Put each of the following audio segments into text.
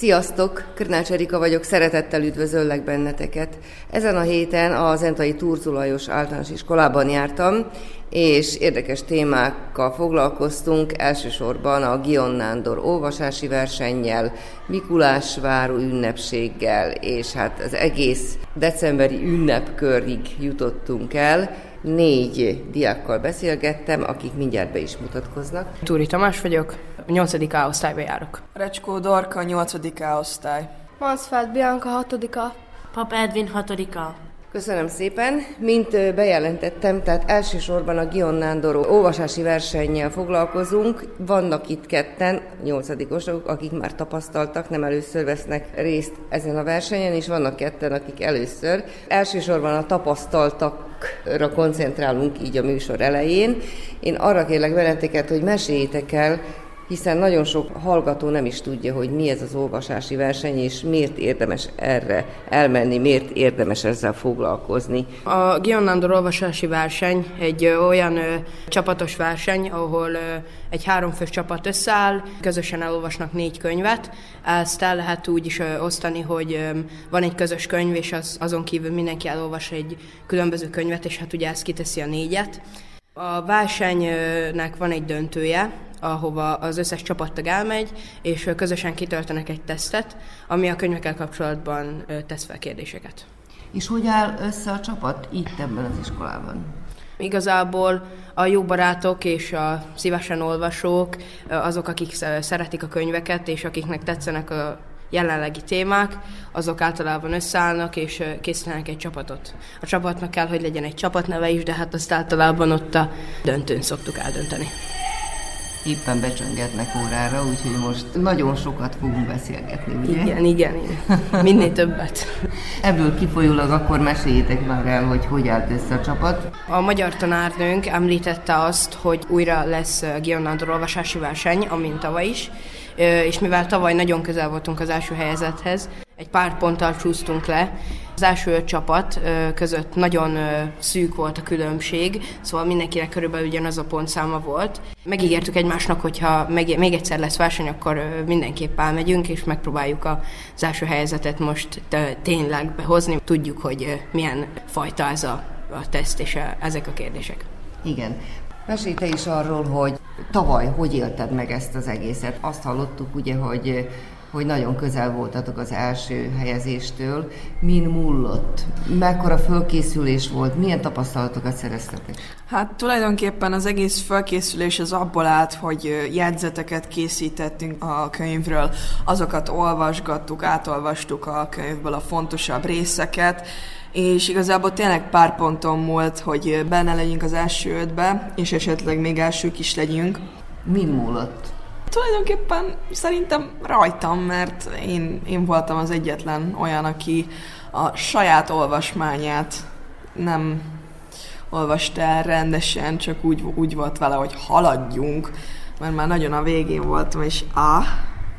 Sziasztok! Körnács Erika vagyok, szeretettel üdvözöllek benneteket. Ezen a héten a Zentai Turzulajos általános iskolában jártam, és érdekes témákkal foglalkoztunk, elsősorban a Gion Nándor olvasási versennyel, Mikulásváró ünnepséggel, és hát az egész decemberi ünnepkörig jutottunk el. Négy diákkal beszélgettem, akik mindjárt be is mutatkoznak. Túri Tamás vagyok, a 8. A osztályba járok. Recskó Dorka, 8. A osztály. Mansfeld Bianca, hatodika. Pap Edvin hatodika. Köszönöm szépen. Mint bejelentettem, tehát elsősorban a Gion Nándor olvasási versennyel foglalkozunk. Vannak itt ketten, nyolcadikosok, akik már tapasztaltak, nem először vesznek részt ezen a versenyen, és vannak ketten, akik először. Elsősorban a tapasztaltakra koncentrálunk így a műsor elején. Én arra kérlek benneteket, hogy meséljétek el, hiszen nagyon sok hallgató nem is tudja, hogy mi ez az olvasási verseny, és miért érdemes erre elmenni, miért érdemes ezzel foglalkozni. A Gion Nándor olvasási verseny egy olyan ö, csapatos verseny, ahol ö, egy háromfős csapat összeáll, közösen elolvasnak négy könyvet. Ezt el lehet úgy is ö, osztani, hogy ö, van egy közös könyv, és az, azon kívül mindenki elolvas egy különböző könyvet, és hát ugye ez kiteszi a négyet. A versenynek van egy döntője, ahova az összes csapattag elmegy, és közösen kitöltenek egy tesztet, ami a könyvekkel kapcsolatban tesz fel kérdéseket. És hogy áll össze a csapat itt ebben az iskolában? Igazából a jó barátok és a szívesen olvasók, azok, akik sz- szeretik a könyveket, és akiknek tetszenek a jelenlegi témák, azok általában összeállnak és készítenek egy csapatot. A csapatnak kell, hogy legyen egy csapatneve is, de hát azt általában ott a döntőn szoktuk eldönteni. Éppen becsöngetnek órára, úgyhogy most nagyon sokat fogunk beszélgetni, ugye? Igen, igen, igen. Minél többet. Ebből kifolyólag akkor meséljétek már el, hogy hogy állt össze a csapat. A magyar tanárnőnk említette azt, hogy újra lesz Gion Nándor olvasási verseny, amint tavaly is, és mivel tavaly nagyon közel voltunk az első helyezethez, egy pár ponttal csúsztunk le. Az első öt csapat között nagyon szűk volt a különbség, szóval mindenkinek körülbelül ugyanaz a pontszáma volt. Megígértük egymásnak, hogyha meg, még egyszer lesz verseny, akkor mindenképp elmegyünk, és megpróbáljuk az első helyezetet most tényleg behozni. Tudjuk, hogy milyen fajta ez a, a teszt és a, ezek a kérdések. Igen. Mesélj te is arról, hogy tavaly hogy élted meg ezt az egészet. Azt hallottuk ugye, hogy hogy nagyon közel voltatok az első helyezéstől. Min múlott? Mekkora fölkészülés volt? Milyen tapasztalatokat szereztetek? Hát tulajdonképpen az egész felkészülés az abból állt, hogy jegyzeteket készítettünk a könyvről, azokat olvasgattuk, átolvastuk a könyvből a fontosabb részeket, és igazából tényleg pár ponton múlt, hogy benne legyünk az első ötbe, és esetleg még elsők is legyünk. Min múlott? Tulajdonképpen szerintem rajtam, mert én, én voltam az egyetlen olyan, aki a saját olvasmányát nem olvasta el rendesen, csak úgy, úgy volt vele, hogy haladjunk, mert már nagyon a végén voltam, és á,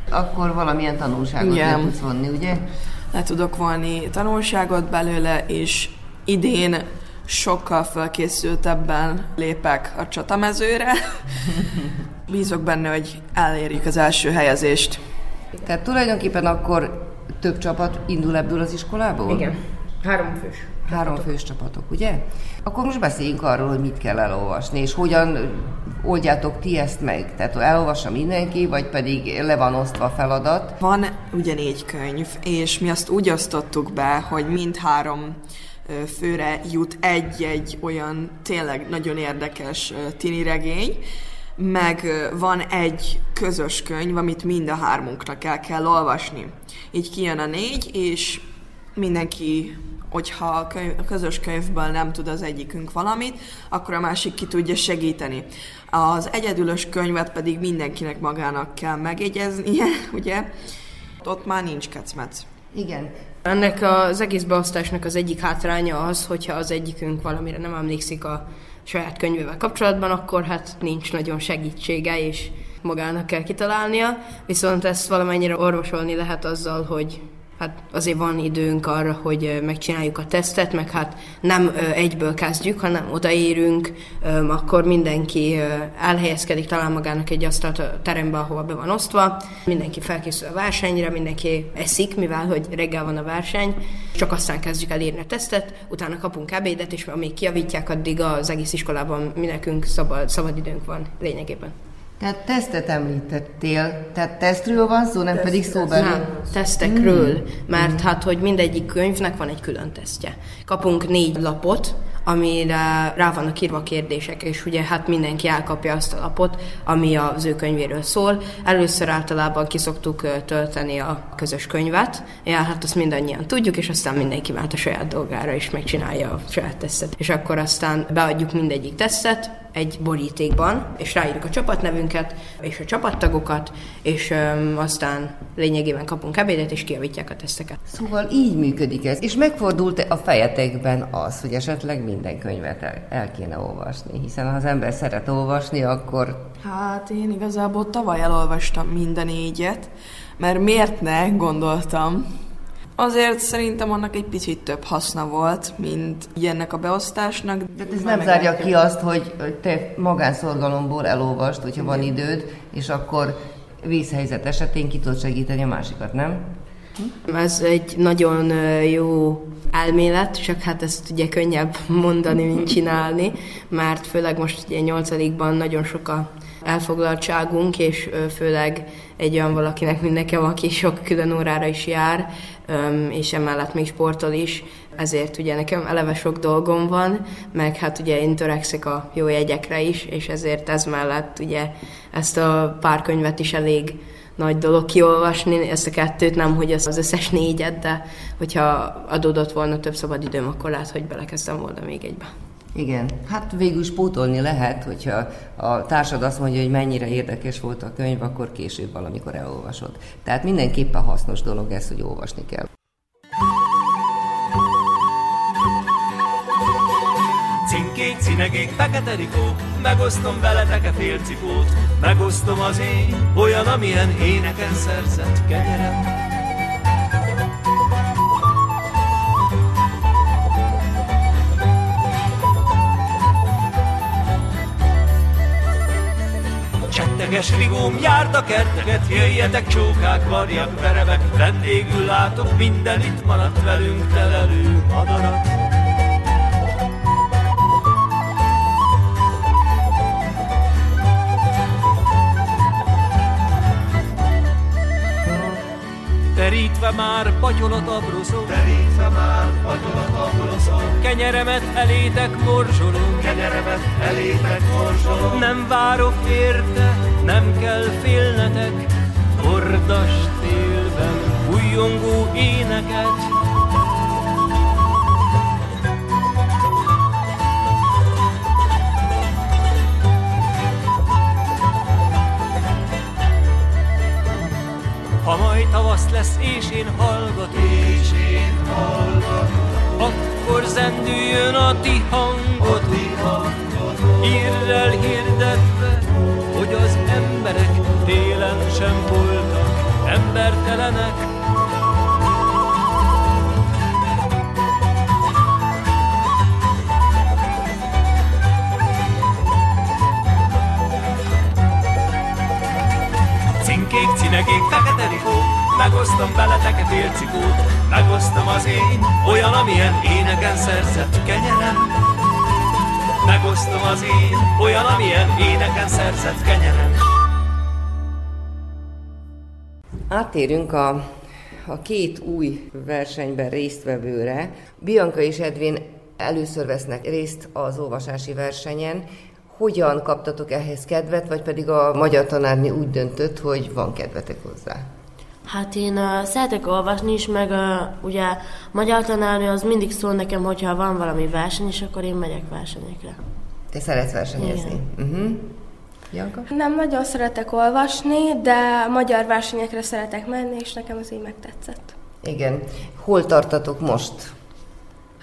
Akkor valamilyen tanulságot Igen. le tudsz vonni, ugye? le tudok volni tanulságot belőle, és idén sokkal felkészültebben lépek a csatamezőre. Bízok benne, hogy elérjük az első helyezést. Tehát tulajdonképpen akkor több csapat indul ebből az iskolából? Igen, három fős. Három fős csapatok, ugye? Akkor most beszéljünk arról, hogy mit kell elolvasni, és hogyan oldjátok ti ezt meg? Tehát elolvassa mindenki, vagy pedig le van osztva a feladat? Van ugye négy könyv, és mi azt úgy osztottuk be, hogy mindhárom ö, főre jut egy-egy olyan tényleg nagyon érdekes tini regény, meg van egy közös könyv, amit mind a hármunknak el kell olvasni. Így kijön a négy, és mindenki, hogyha a, könyv, a közös könyvből nem tud az egyikünk valamit, akkor a másik ki tudja segíteni. Az egyedülös könyvet pedig mindenkinek magának kell megjegyeznie, ugye? Ott már nincs kecmec. Igen. Ennek az egész beosztásnak az egyik hátránya az, hogyha az egyikünk valamire nem emlékszik a saját könyvével kapcsolatban, akkor hát nincs nagyon segítsége, és magának kell kitalálnia, viszont ezt valamennyire orvosolni lehet azzal, hogy hát azért van időnk arra, hogy megcsináljuk a tesztet, meg hát nem egyből kezdjük, hanem odaérünk, akkor mindenki elhelyezkedik, talán magának egy asztalt a terembe, ahova be van osztva, mindenki felkészül a versenyre, mindenki eszik, mivel hogy reggel van a verseny, csak aztán kezdjük el írni a tesztet, utána kapunk ebédet, és amíg kiavítják, addig az egész iskolában mi nekünk szabad, szabad időnk van lényegében. Tehát tesztet említettél, tehát tesztről van szó, nem Teszt, pedig szóbeli? Nem, tesztekről, mm. mert hát, hogy mindegyik könyvnek van egy külön tesztje. Kapunk négy lapot, amire rá vannak írva kérdések, és ugye hát mindenki elkapja azt a lapot, ami az ő könyvéről szól. Először általában kiszoktuk tölteni a közös könyvet, ja, hát azt mindannyian tudjuk, és aztán mindenki vált a saját dolgára, és megcsinálja a saját tesztet. És akkor aztán beadjuk mindegyik tesztet, egy borítékban, és ráírjuk a csapatnevünket, és a csapattagokat, és öm, aztán lényegében kapunk ebédet, és kiavítják a teszteket. Szóval így működik ez. És megfordult a fejetekben az, hogy esetleg minden könyvet el, el kéne olvasni, hiszen ha az ember szeret olvasni, akkor... Hát én igazából tavaly elolvastam minden négyet, mert miért ne, gondoltam, Azért szerintem annak egy picit több haszna volt, mint ennek a beosztásnak. De ez nem zárja ki azt, hogy te magánszorgalomból elolvast, hogyha van időd, és akkor vízhelyzet esetén ki tudod segíteni a másikat, nem? Ez egy nagyon jó elmélet, csak hát ezt ugye könnyebb mondani, mint csinálni, mert főleg most ugye nyolcadikban nagyon sok a elfoglaltságunk, és főleg egy olyan valakinek, mint nekem, aki sok külön órára is jár, és emellett még sportol is, ezért ugye nekem eleve sok dolgom van, meg hát ugye én törekszek a jó jegyekre is, és ezért ez mellett ugye ezt a pár könyvet is elég nagy dolog kiolvasni, ezt a kettőt, nem hogy az összes négyet, de hogyha adódott volna több szabad időm, akkor lehet, hogy belekezdtem volna még egybe. Igen, hát végül is pótolni lehet, hogyha a társad azt mondja, hogy mennyire érdekes volt a könyv, akkor később valamikor elolvasod. Tehát mindenképpen hasznos dolog ez, hogy olvasni kell. Cinkék, cinegék, fekete rikó, megosztom veletek a félcipót, megosztom az én, olyan, amilyen éneken szerzett kenyerem. Csetteges rigóm, járt a kerteket, jöjjetek csókák, varjak, verevek, vendégül látok minden itt maradt velünk telelő madarat. Terítve már patyolot abrozom, terítve már patyolot abrozom, kenyeremet elétek morzsolom, kenyeremet elétek morzsolom, nem várok érte, nem kell félnetek, hordas télben újongó éneket, Ha majd tavasz lesz, és én hallgatok, és én hallgatok, akkor zendüljön a ti hangotok, hírrel hirdetve, hogy az emberek télen sem voltak embertelenek, kék cinegék, fekete rikó, megosztom veletek a félcikót, megosztom az én, olyan, amilyen éneken szerzett kenyerem. Megosztom az én, olyan, amilyen éneken szerzett kenyerem. Áttérünk a, a két új versenyben résztvevőre. Bianca és Edvin először vesznek részt az olvasási versenyen, hogyan kaptatok ehhez kedvet, vagy pedig a magyar tanárni úgy döntött, hogy van kedvetek hozzá? Hát én uh, szeretek olvasni is, meg uh, ugye magyar tanárnő az mindig szól nekem, hogyha van valami verseny, és akkor én megyek versenyekre. Te szeretsz versenyezni? Uh-huh. Janka? Nem nagyon szeretek olvasni, de magyar versenyekre szeretek menni, és nekem az így megtetszett. Igen. Hol tartatok most?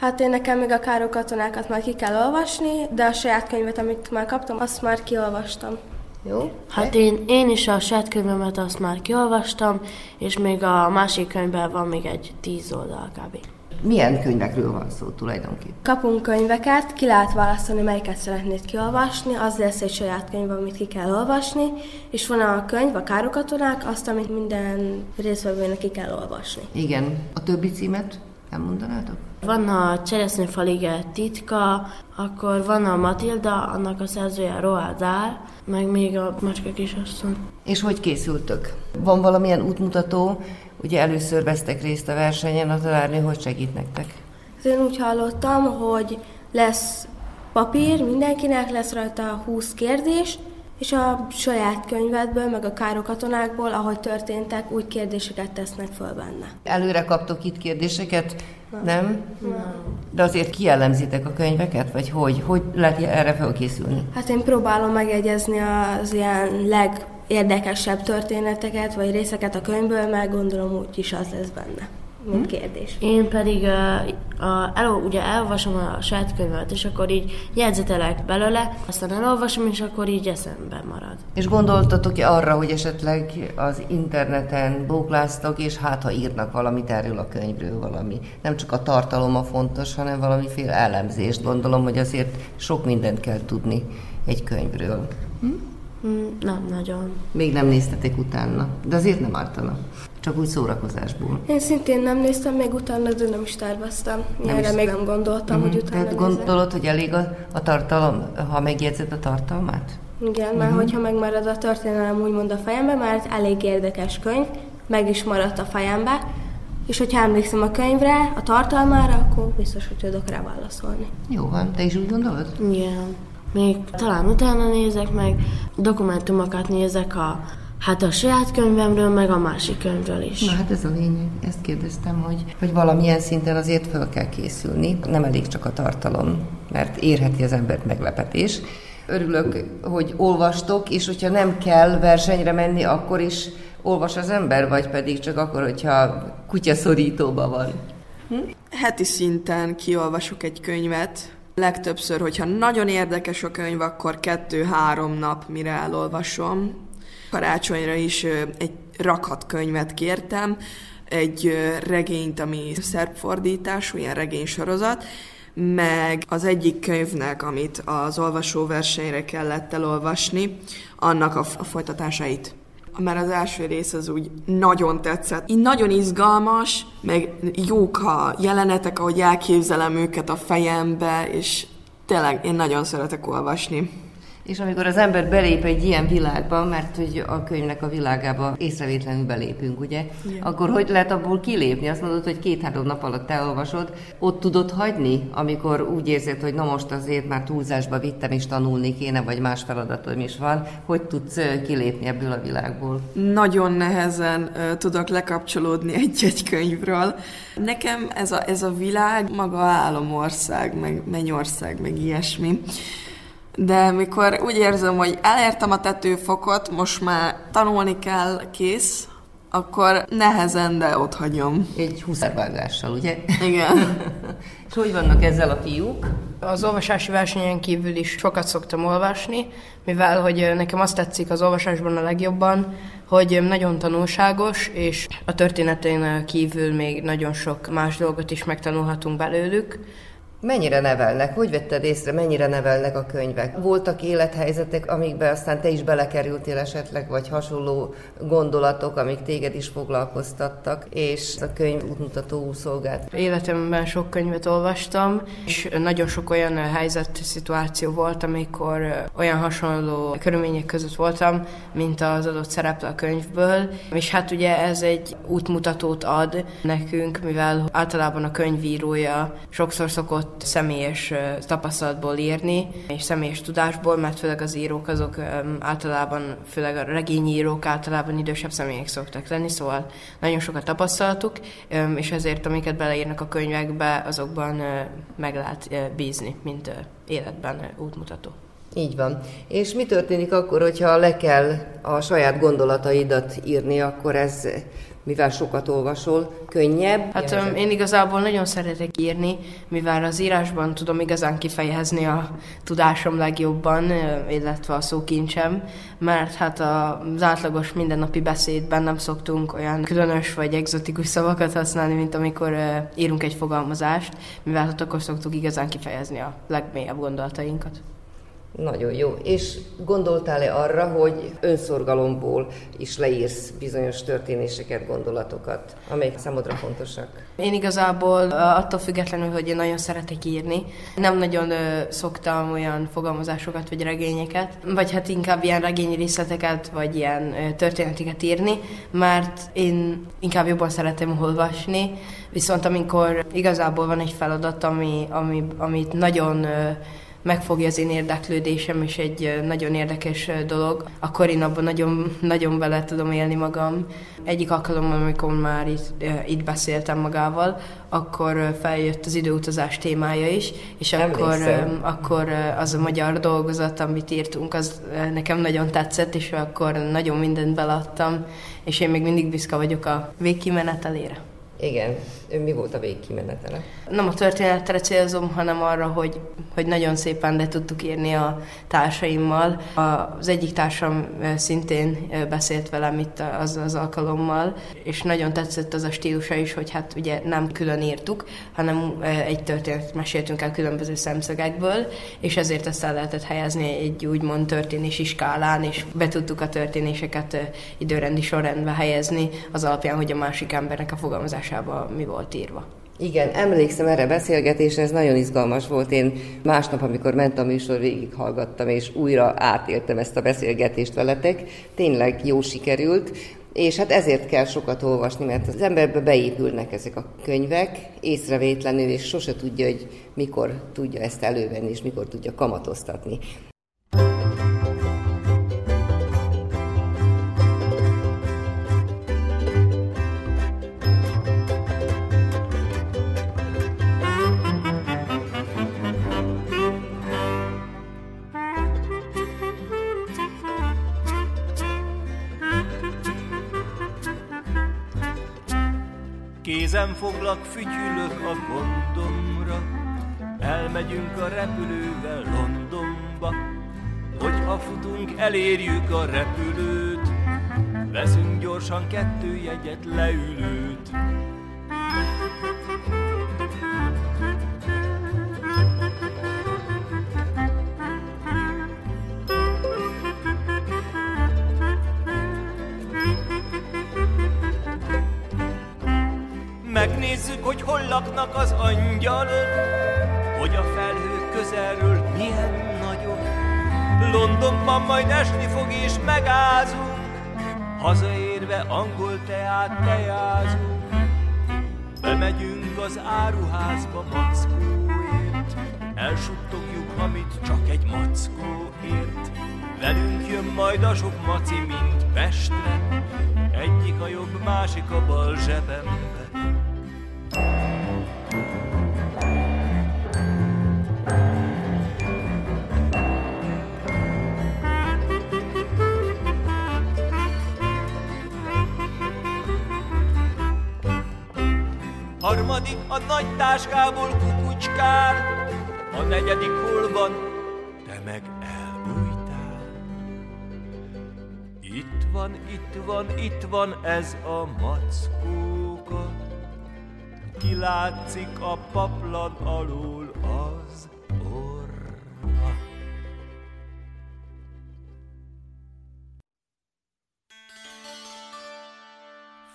Hát én nekem még a Károly katonákat már ki kell olvasni, de a saját könyvet, amit már kaptam, azt már kiolvastam. Jó? Hát én, én is a saját könyvemet azt már kiolvastam, és még a másik könyvben van még egy tíz oldal kb. Milyen könyvekről van szó tulajdonképpen? Kapunk könyveket, ki lehet választani, melyiket szeretnéd kiolvasni, az lesz egy saját könyv, amit ki kell olvasni, és van a könyv, a károkatonák, azt, amit minden részvevőnek ki kell olvasni. Igen. A többi címet elmondanátok? Van a Cseresznyefalige titka, akkor van a Matilda, annak a szerzője Roald Dahl, meg még a Macska kisasszony. És hogy készültök? Van valamilyen útmutató? Ugye először vesztek részt a versenyen, a tanárnő hogy segít nektek? Én úgy hallottam, hogy lesz papír, mindenkinek lesz rajta 20 kérdés, és a saját könyvedből, meg a károkatonákból, ahogy történtek, úgy kérdéseket tesznek föl benne. Előre kaptok itt kérdéseket? Nem? Nem. De azért kielemzitek a könyveket? Vagy hogy? Hogy lehet erre felkészülni? Hát én próbálom megegyezni az ilyen legérdekesebb történeteket, vagy részeket a könyvből, mert gondolom úgy is az lesz benne, mint kérdés. Én pedig uh, a, el, ugye elolvasom a saját könyvemet, és akkor így jegyzetelek belőle, aztán elolvasom, és akkor így eszembe marad. És gondoltatok-e arra, hogy esetleg az interneten bókláztok, és hát ha írnak valamit erről a könyvről valami. Nem csak a tartaloma fontos, hanem valamiféle elemzést. Gondolom, hogy azért sok mindent kell tudni egy könyvről. Mm, nem nagyon. Még nem néztetek utána, de azért nem ártana. Csak úgy szórakozásból. Én szintén nem néztem még utána, de nem is terveztem. Nem Erre is. még nem gondoltam, hogy utána Tehát gondolod, hogy elég a, a tartalom, ha megjegyzed a tartalmát? Igen, mert hogyha megmarad a történelem úgymond a fejembe, mert elég érdekes könyv, meg is maradt a fejembe, és hogyha emlékszem a könyvre, a tartalmára, akkor biztos, hogy tudok rá válaszolni. Jó van, te is úgy gondolod? Igen. Még talán utána nézek meg, dokumentumokat nézek a, hát a saját könyvemről, meg a másik könyvről is. Na hát ez a lényeg. Ezt kérdeztem, hogy, hogy valamilyen szinten azért fel kell készülni. Nem elég csak a tartalom, mert érheti az embert meglepetés. Örülök, hogy olvastok, és hogyha nem kell versenyre menni, akkor is olvas az ember, vagy pedig csak akkor, hogyha kutyaszorítóban van. Heti szinten kiolvasok egy könyvet. Legtöbbször, hogyha nagyon érdekes a könyv, akkor kettő-három nap, mire elolvasom. Karácsonyra is egy rakat könyvet kértem, egy regényt, ami szerb fordítású, ilyen regénysorozat, meg az egyik könyvnek, amit az olvasóversenyre kellett elolvasni, annak a, a folytatásait. Mert az első rész az úgy nagyon tetszett. Így nagyon izgalmas, meg jók a jelenetek, ahogy elképzelem őket a fejembe, és tényleg én nagyon szeretek olvasni. És amikor az ember belép egy ilyen világba, mert hogy a könyvnek a világába észrevétlenül belépünk, ugye? Igen. Akkor hogy lehet abból kilépni? Azt mondod, hogy két-három nap alatt elolvasod, ott tudod hagyni, amikor úgy érzed, hogy na most azért már túlzásba vittem és tanulni kéne, vagy más feladatom is van, hogy tudsz kilépni ebből a világból? Nagyon nehezen tudok lekapcsolódni egy-egy könyvről. Nekem ez a, ez a világ maga álomország, meg mennyország, meg ilyesmi. De mikor úgy érzem, hogy elértem a tetőfokot, most már tanulni kell, kész, akkor nehezen, de ott hagyom. Egy húszárvágással, ugye? Igen. És hogy vannak ezzel a fiúk? Az olvasási versenyen kívül is sokat szoktam olvasni, mivel hogy nekem azt tetszik az olvasásban a legjobban, hogy nagyon tanulságos, és a történetén kívül még nagyon sok más dolgot is megtanulhatunk belőlük. Mennyire nevelnek? Hogy vetted észre, mennyire nevelnek a könyvek? Voltak élethelyzetek, amikbe aztán te is belekerültél esetleg, vagy hasonló gondolatok, amik téged is foglalkoztattak, és a könyv útmutató szolgált. Életemben sok könyvet olvastam, és nagyon sok olyan helyzet, szituáció volt, amikor olyan hasonló körülmények között voltam, mint az adott szereplő a könyvből, és hát ugye ez egy útmutatót ad nekünk, mivel általában a könyvírója sokszor szokott személyes ö, tapasztalatból írni, és személyes tudásból, mert főleg az írók azok általában, főleg a regényírók általában idősebb személyek szoktak lenni, szóval nagyon sokat tapasztalatuk, ö, és ezért amiket beleírnak a könyvekbe, azokban meg lehet bízni, mint életben útmutató. Így van. És mi történik akkor, hogyha le kell a saját gondolataidat írni, akkor ez mivel sokat olvasol, könnyebb? Hát um, én igazából nagyon szeretek írni, mivel az írásban tudom igazán kifejezni a tudásom legjobban, illetve a szókincsem, mert hát az átlagos mindennapi beszédben nem szoktunk olyan különös vagy egzotikus szavakat használni, mint amikor írunk egy fogalmazást, mivel hát akkor szoktuk igazán kifejezni a legmélyebb gondolatainkat. Nagyon jó. És gondoltál-e arra, hogy önszorgalomból is leírsz bizonyos történéseket, gondolatokat, amelyek számodra fontosak? Én igazából attól függetlenül, hogy én nagyon szeretek írni, nem nagyon szoktam olyan fogalmazásokat vagy regényeket, vagy hát inkább ilyen regény részleteket, vagy ilyen történeteket írni, mert én inkább jobban szeretem olvasni, viszont amikor igazából van egy feladat, ami, ami, amit nagyon megfogja az én érdeklődésem, és egy nagyon érdekes dolog, akkor én abban nagyon, nagyon bele tudom élni magam. Egyik alkalommal, amikor már itt, itt beszéltem magával, akkor feljött az időutazás témája is, és akkor, akkor az a magyar dolgozat, amit írtunk, az nekem nagyon tetszett, és akkor nagyon mindent beladtam, és én még mindig büszke vagyok a végkimenetelére. Igen, ő mi volt a végkimenetele? Nem a történetre célzom, hanem arra, hogy, hogy nagyon szépen le tudtuk írni a társaimmal. Az egyik társam szintén beszélt velem itt az, az alkalommal, és nagyon tetszett az a stílusa is, hogy hát ugye nem külön írtuk, hanem egy történetet meséltünk el különböző szemszögekből, és ezért ezt el lehetett helyezni egy úgymond történési skálán, és be tudtuk a történéseket időrendi sorrendbe helyezni, az alapján, hogy a másik embernek a fogalmazásába mi volt írva. Igen, emlékszem erre a beszélgetésre, ez nagyon izgalmas volt. Én másnap, amikor ment a műsor, végighallgattam, és újra átéltem ezt a beszélgetést veletek. Tényleg jó sikerült, és hát ezért kell sokat olvasni, mert az emberbe beépülnek ezek a könyvek észrevétlenül, és sose tudja, hogy mikor tudja ezt elővenni, és mikor tudja kamatoztatni. Foglak, fütyülök a gondomra, elmegyünk a repülővel Londonba. Hogyha futunk, elérjük a repülőt, veszünk gyorsan kettő jegyet, leülőt. Laknak az angyalok, hogy a felhők közelről milyen nagyok. Londonban majd esni fog és megázunk, hazaérve angol teát tejázunk. Bemegyünk az áruházba mackóért, elsuttogjuk, amit csak egy mackó ért. Velünk jön majd a sok maci, mint Pestre, egyik a jobb, másik a bal zsebembe. Harmadik a nagy táskából kukucskál, a negyedik hol van, te meg elbújtál. Itt van, itt van, itt van ez a mackóka, kilátszik a paplan alól az orra.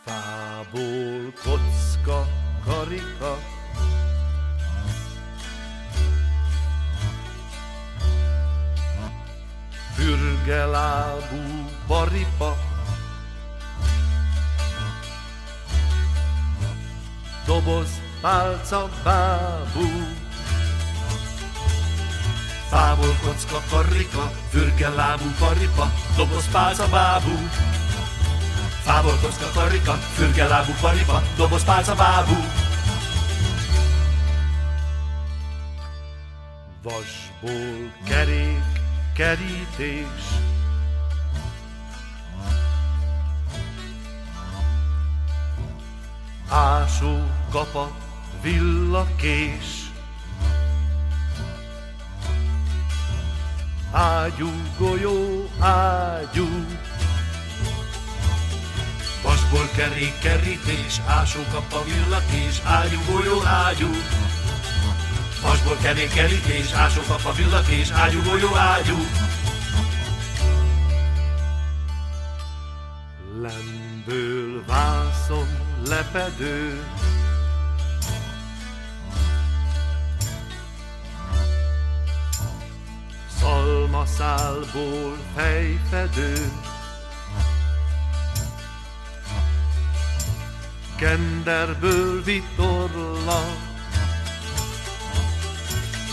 Fából kocka, karika, Fürgelábú paripa, doboz, pálca, bábú. Fából kocka, karika, fürgelábú paripa, doboz, pálca, bábú. Fából kocka, karika, fürgelábú paripa, doboz, pálca, bábú. Vasból kerék, kerítés, ásó kapa, villakés. Ágyú, golyó, ágyú, Vasból kerék, kerítés, ásó kapa, villakés, ágyú, golyó, ágyú. Vasból kerék, kerítés, ásó kapa, villakés, ágyú, golyó, ágyú. Lemből vászon lepedő, Szalmaszálból fejfedő, Kenderből vitorla,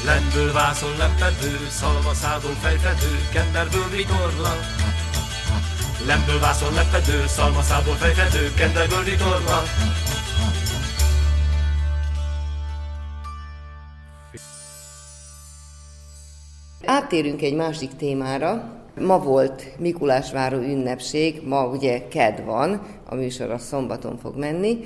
Lemből vászon lepedő, szalmaszából fejfedő, kenderből vitorla. Lemből vászon lepedő, szalmaszából fejfedő, kenderből vitorla. Áttérünk egy másik témára. Ma volt Mikulásváró ünnepség, ma ugye ked van, a műsor a szombaton fog menni,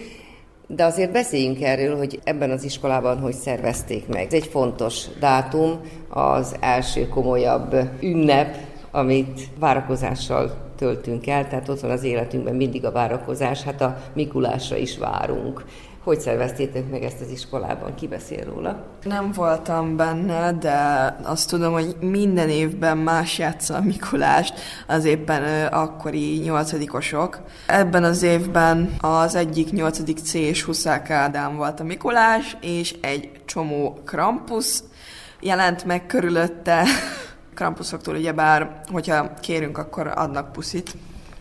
de azért beszéljünk erről, hogy ebben az iskolában hogy szervezték meg. Ez egy fontos dátum, az első komolyabb ünnep, amit várakozással töltünk el, tehát ott van az életünkben mindig a várakozás, hát a Mikulásra is várunk. Hogy szerveztétek meg ezt az iskolában? Ki beszél róla? Nem voltam benne, de azt tudom, hogy minden évben más játsza a Mikulást, az éppen akkori nyolcadikosok. Ebben az évben az egyik nyolcadik C és Huszák Ádám volt a Mikulás, és egy csomó Krampus jelent meg körülötte. Krampusoktól ugyebár, hogyha kérünk, akkor adnak puszit.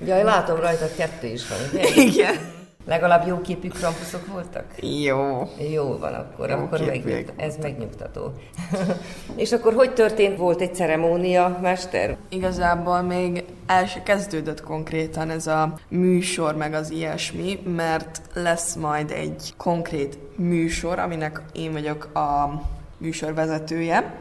Ja, látom rajta, kettő is van, ugye? Igen. Legalább jó képű krampuszok voltak? Jó. Jó van akkor, Jó akkor megnyugt, ez megnyugtató. És akkor hogy történt? Volt egy ceremónia, mester? Igazából még el se kezdődött konkrétan ez a műsor, meg az ilyesmi, mert lesz majd egy konkrét műsor, aminek én vagyok a műsorvezetője.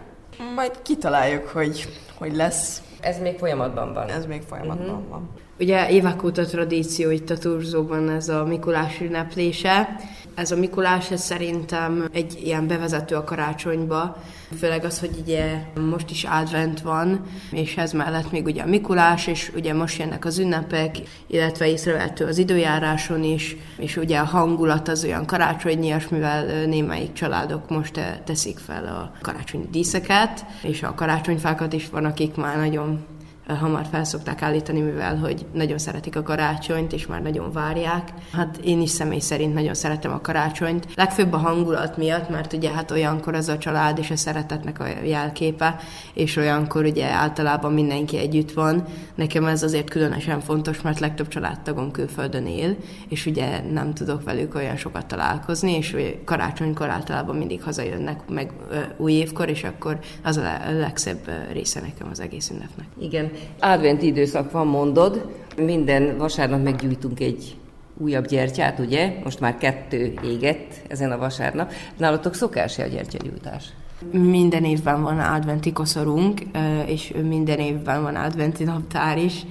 Majd kitaláljuk, hogy, hogy lesz. Ez még folyamatban van. Ez még folyamatban uh-huh. van. Ugye évek óta tradíció itt a Turzóban ez a Mikulás ünneplése. Ez a Mikulás ez szerintem egy ilyen bevezető a karácsonyba, főleg az, hogy ugye most is advent van, és ez mellett még ugye a Mikulás, és ugye most jönnek az ünnepek, illetve észrevehető az időjáráson is, és ugye a hangulat az olyan karácsonyias, mivel némelyik családok most teszik fel a karácsonyi díszeket, és a karácsonyfákat is van, akik már nagyon hamar felszokták állítani, mivel hogy nagyon szeretik a karácsonyt, és már nagyon várják. Hát én is személy szerint nagyon szeretem a karácsonyt. Legfőbb a hangulat miatt, mert ugye hát olyankor az a család és a szeretetnek a jelképe, és olyankor ugye általában mindenki együtt van. Nekem ez azért különösen fontos, mert legtöbb családtagom külföldön él, és ugye nem tudok velük olyan sokat találkozni, és karácsonykor általában mindig hazajönnek, meg új évkor, és akkor az a legszebb része nekem az egész ünnepnek. Igen, adventi időszak van, mondod. Minden vasárnap meggyújtunk egy újabb gyertyát, ugye? Most már kettő égett ezen a vasárnap. Nálatok szokás-e a gyertyagyújtás? Minden évben van adventi koszorunk, és minden évben van adventi naptár is.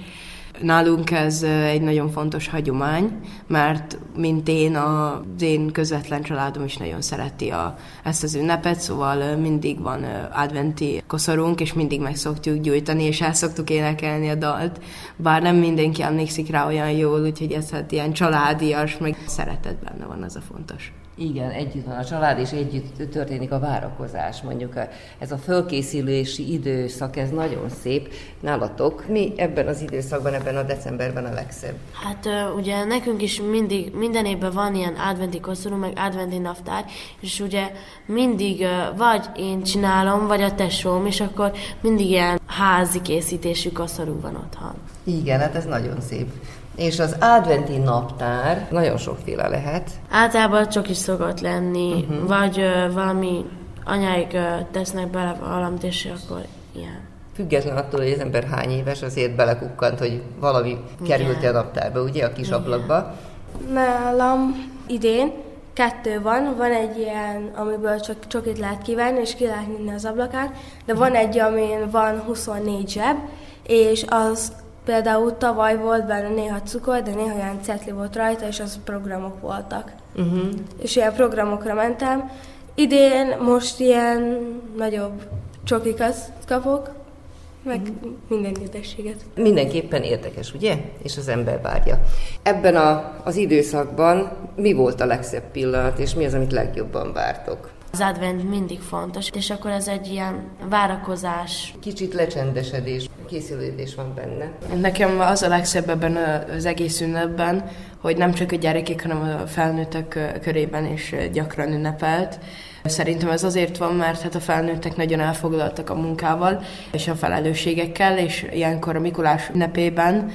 Nálunk ez egy nagyon fontos hagyomány, mert mint én, az én közvetlen családom is nagyon szereti a, ezt az ünnepet, szóval mindig van adventi koszorunk, és mindig meg szoktuk gyújtani, és el szoktuk énekelni a dalt, bár nem mindenki emlékszik rá olyan jól, úgyhogy ez hát ilyen családias, meg szeretet benne van, az a fontos. Igen, együtt van a család, és együtt történik a várakozás. Mondjuk ez a fölkészülési időszak, ez nagyon szép. Nálatok mi ebben az időszakban, ebben a decemberben a legszebb? Hát ugye nekünk is mindig, minden évben van ilyen adventi koszorú, meg adventi naptár, és ugye mindig vagy én csinálom, vagy a tesóm, és akkor mindig ilyen házi készítésű koszorú van otthon. Igen, hát ez nagyon szép. És az adventi naptár nagyon sokféle lehet. Általában csak is szokott lenni, uh-huh. vagy uh, valami anyáik uh, tesznek bele valamit, és akkor ilyen. Független attól, hogy az ember hány éves, azért belekukkant, hogy valami került a naptárba, ugye, a kis Igen. ablakba. Nálam idén kettő van, van egy ilyen, amiből csak csokit lehet kivenni, és ki lehet nyitni az ablakán, de van egy, amin van 24 zseb, és az Például tavaly volt benne néha cukor, de néha ilyen cetli volt rajta, és az programok voltak. Uh-huh. És ilyen programokra mentem. Idén most ilyen nagyobb csokikat kapok, meg minden édességet. Mindenképpen érdekes, ugye? És az ember várja. Ebben a, az időszakban mi volt a legszebb pillanat, és mi az, amit legjobban vártok? Az advent mindig fontos, és akkor ez egy ilyen várakozás. Kicsit lecsendesedés, készülődés van benne. Nekem az a legszebb ebben az egész ünnepben, hogy nem csak a gyerekek, hanem a felnőttek körében is gyakran ünnepelt. Szerintem ez azért van, mert hát a felnőttek nagyon elfoglaltak a munkával és a felelősségekkel, és ilyenkor a Mikulás ünnepében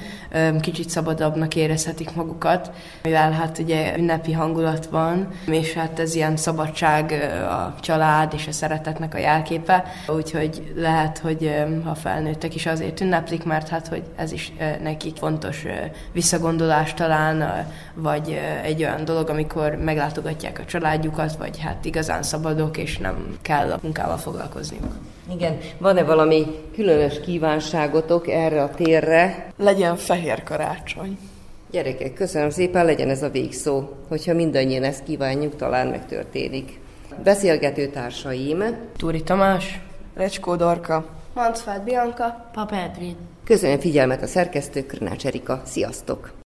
kicsit szabadabbnak érezhetik magukat, mivel hát ugye ünnepi hangulat van, és hát ez ilyen szabadság, a család és a szeretetnek a jelképe, úgyhogy lehet, hogy ö, a felnőttek is azért ünneplik, mert hát hogy ez is nekik fontos visszagondolás talán, vagy egy olyan dolog, amikor meglátogatják a családjukat, vagy hát igazán szabadok, és nem kell a munkával foglalkozniuk. Igen, van-e valami különös kívánságotok erre a térre? Legyen fehér karácsony. Gyerekek, köszönöm szépen, legyen ez a végszó. Hogyha mindannyian ezt kívánjuk, talán megtörténik. Beszélgető társaim, Túri Tamás, Recskó Dorka. Mancfeld Bianca. Papa Edwin. köszönöm figyelmet a szerkesztő Krnács Erika. Sziasztok!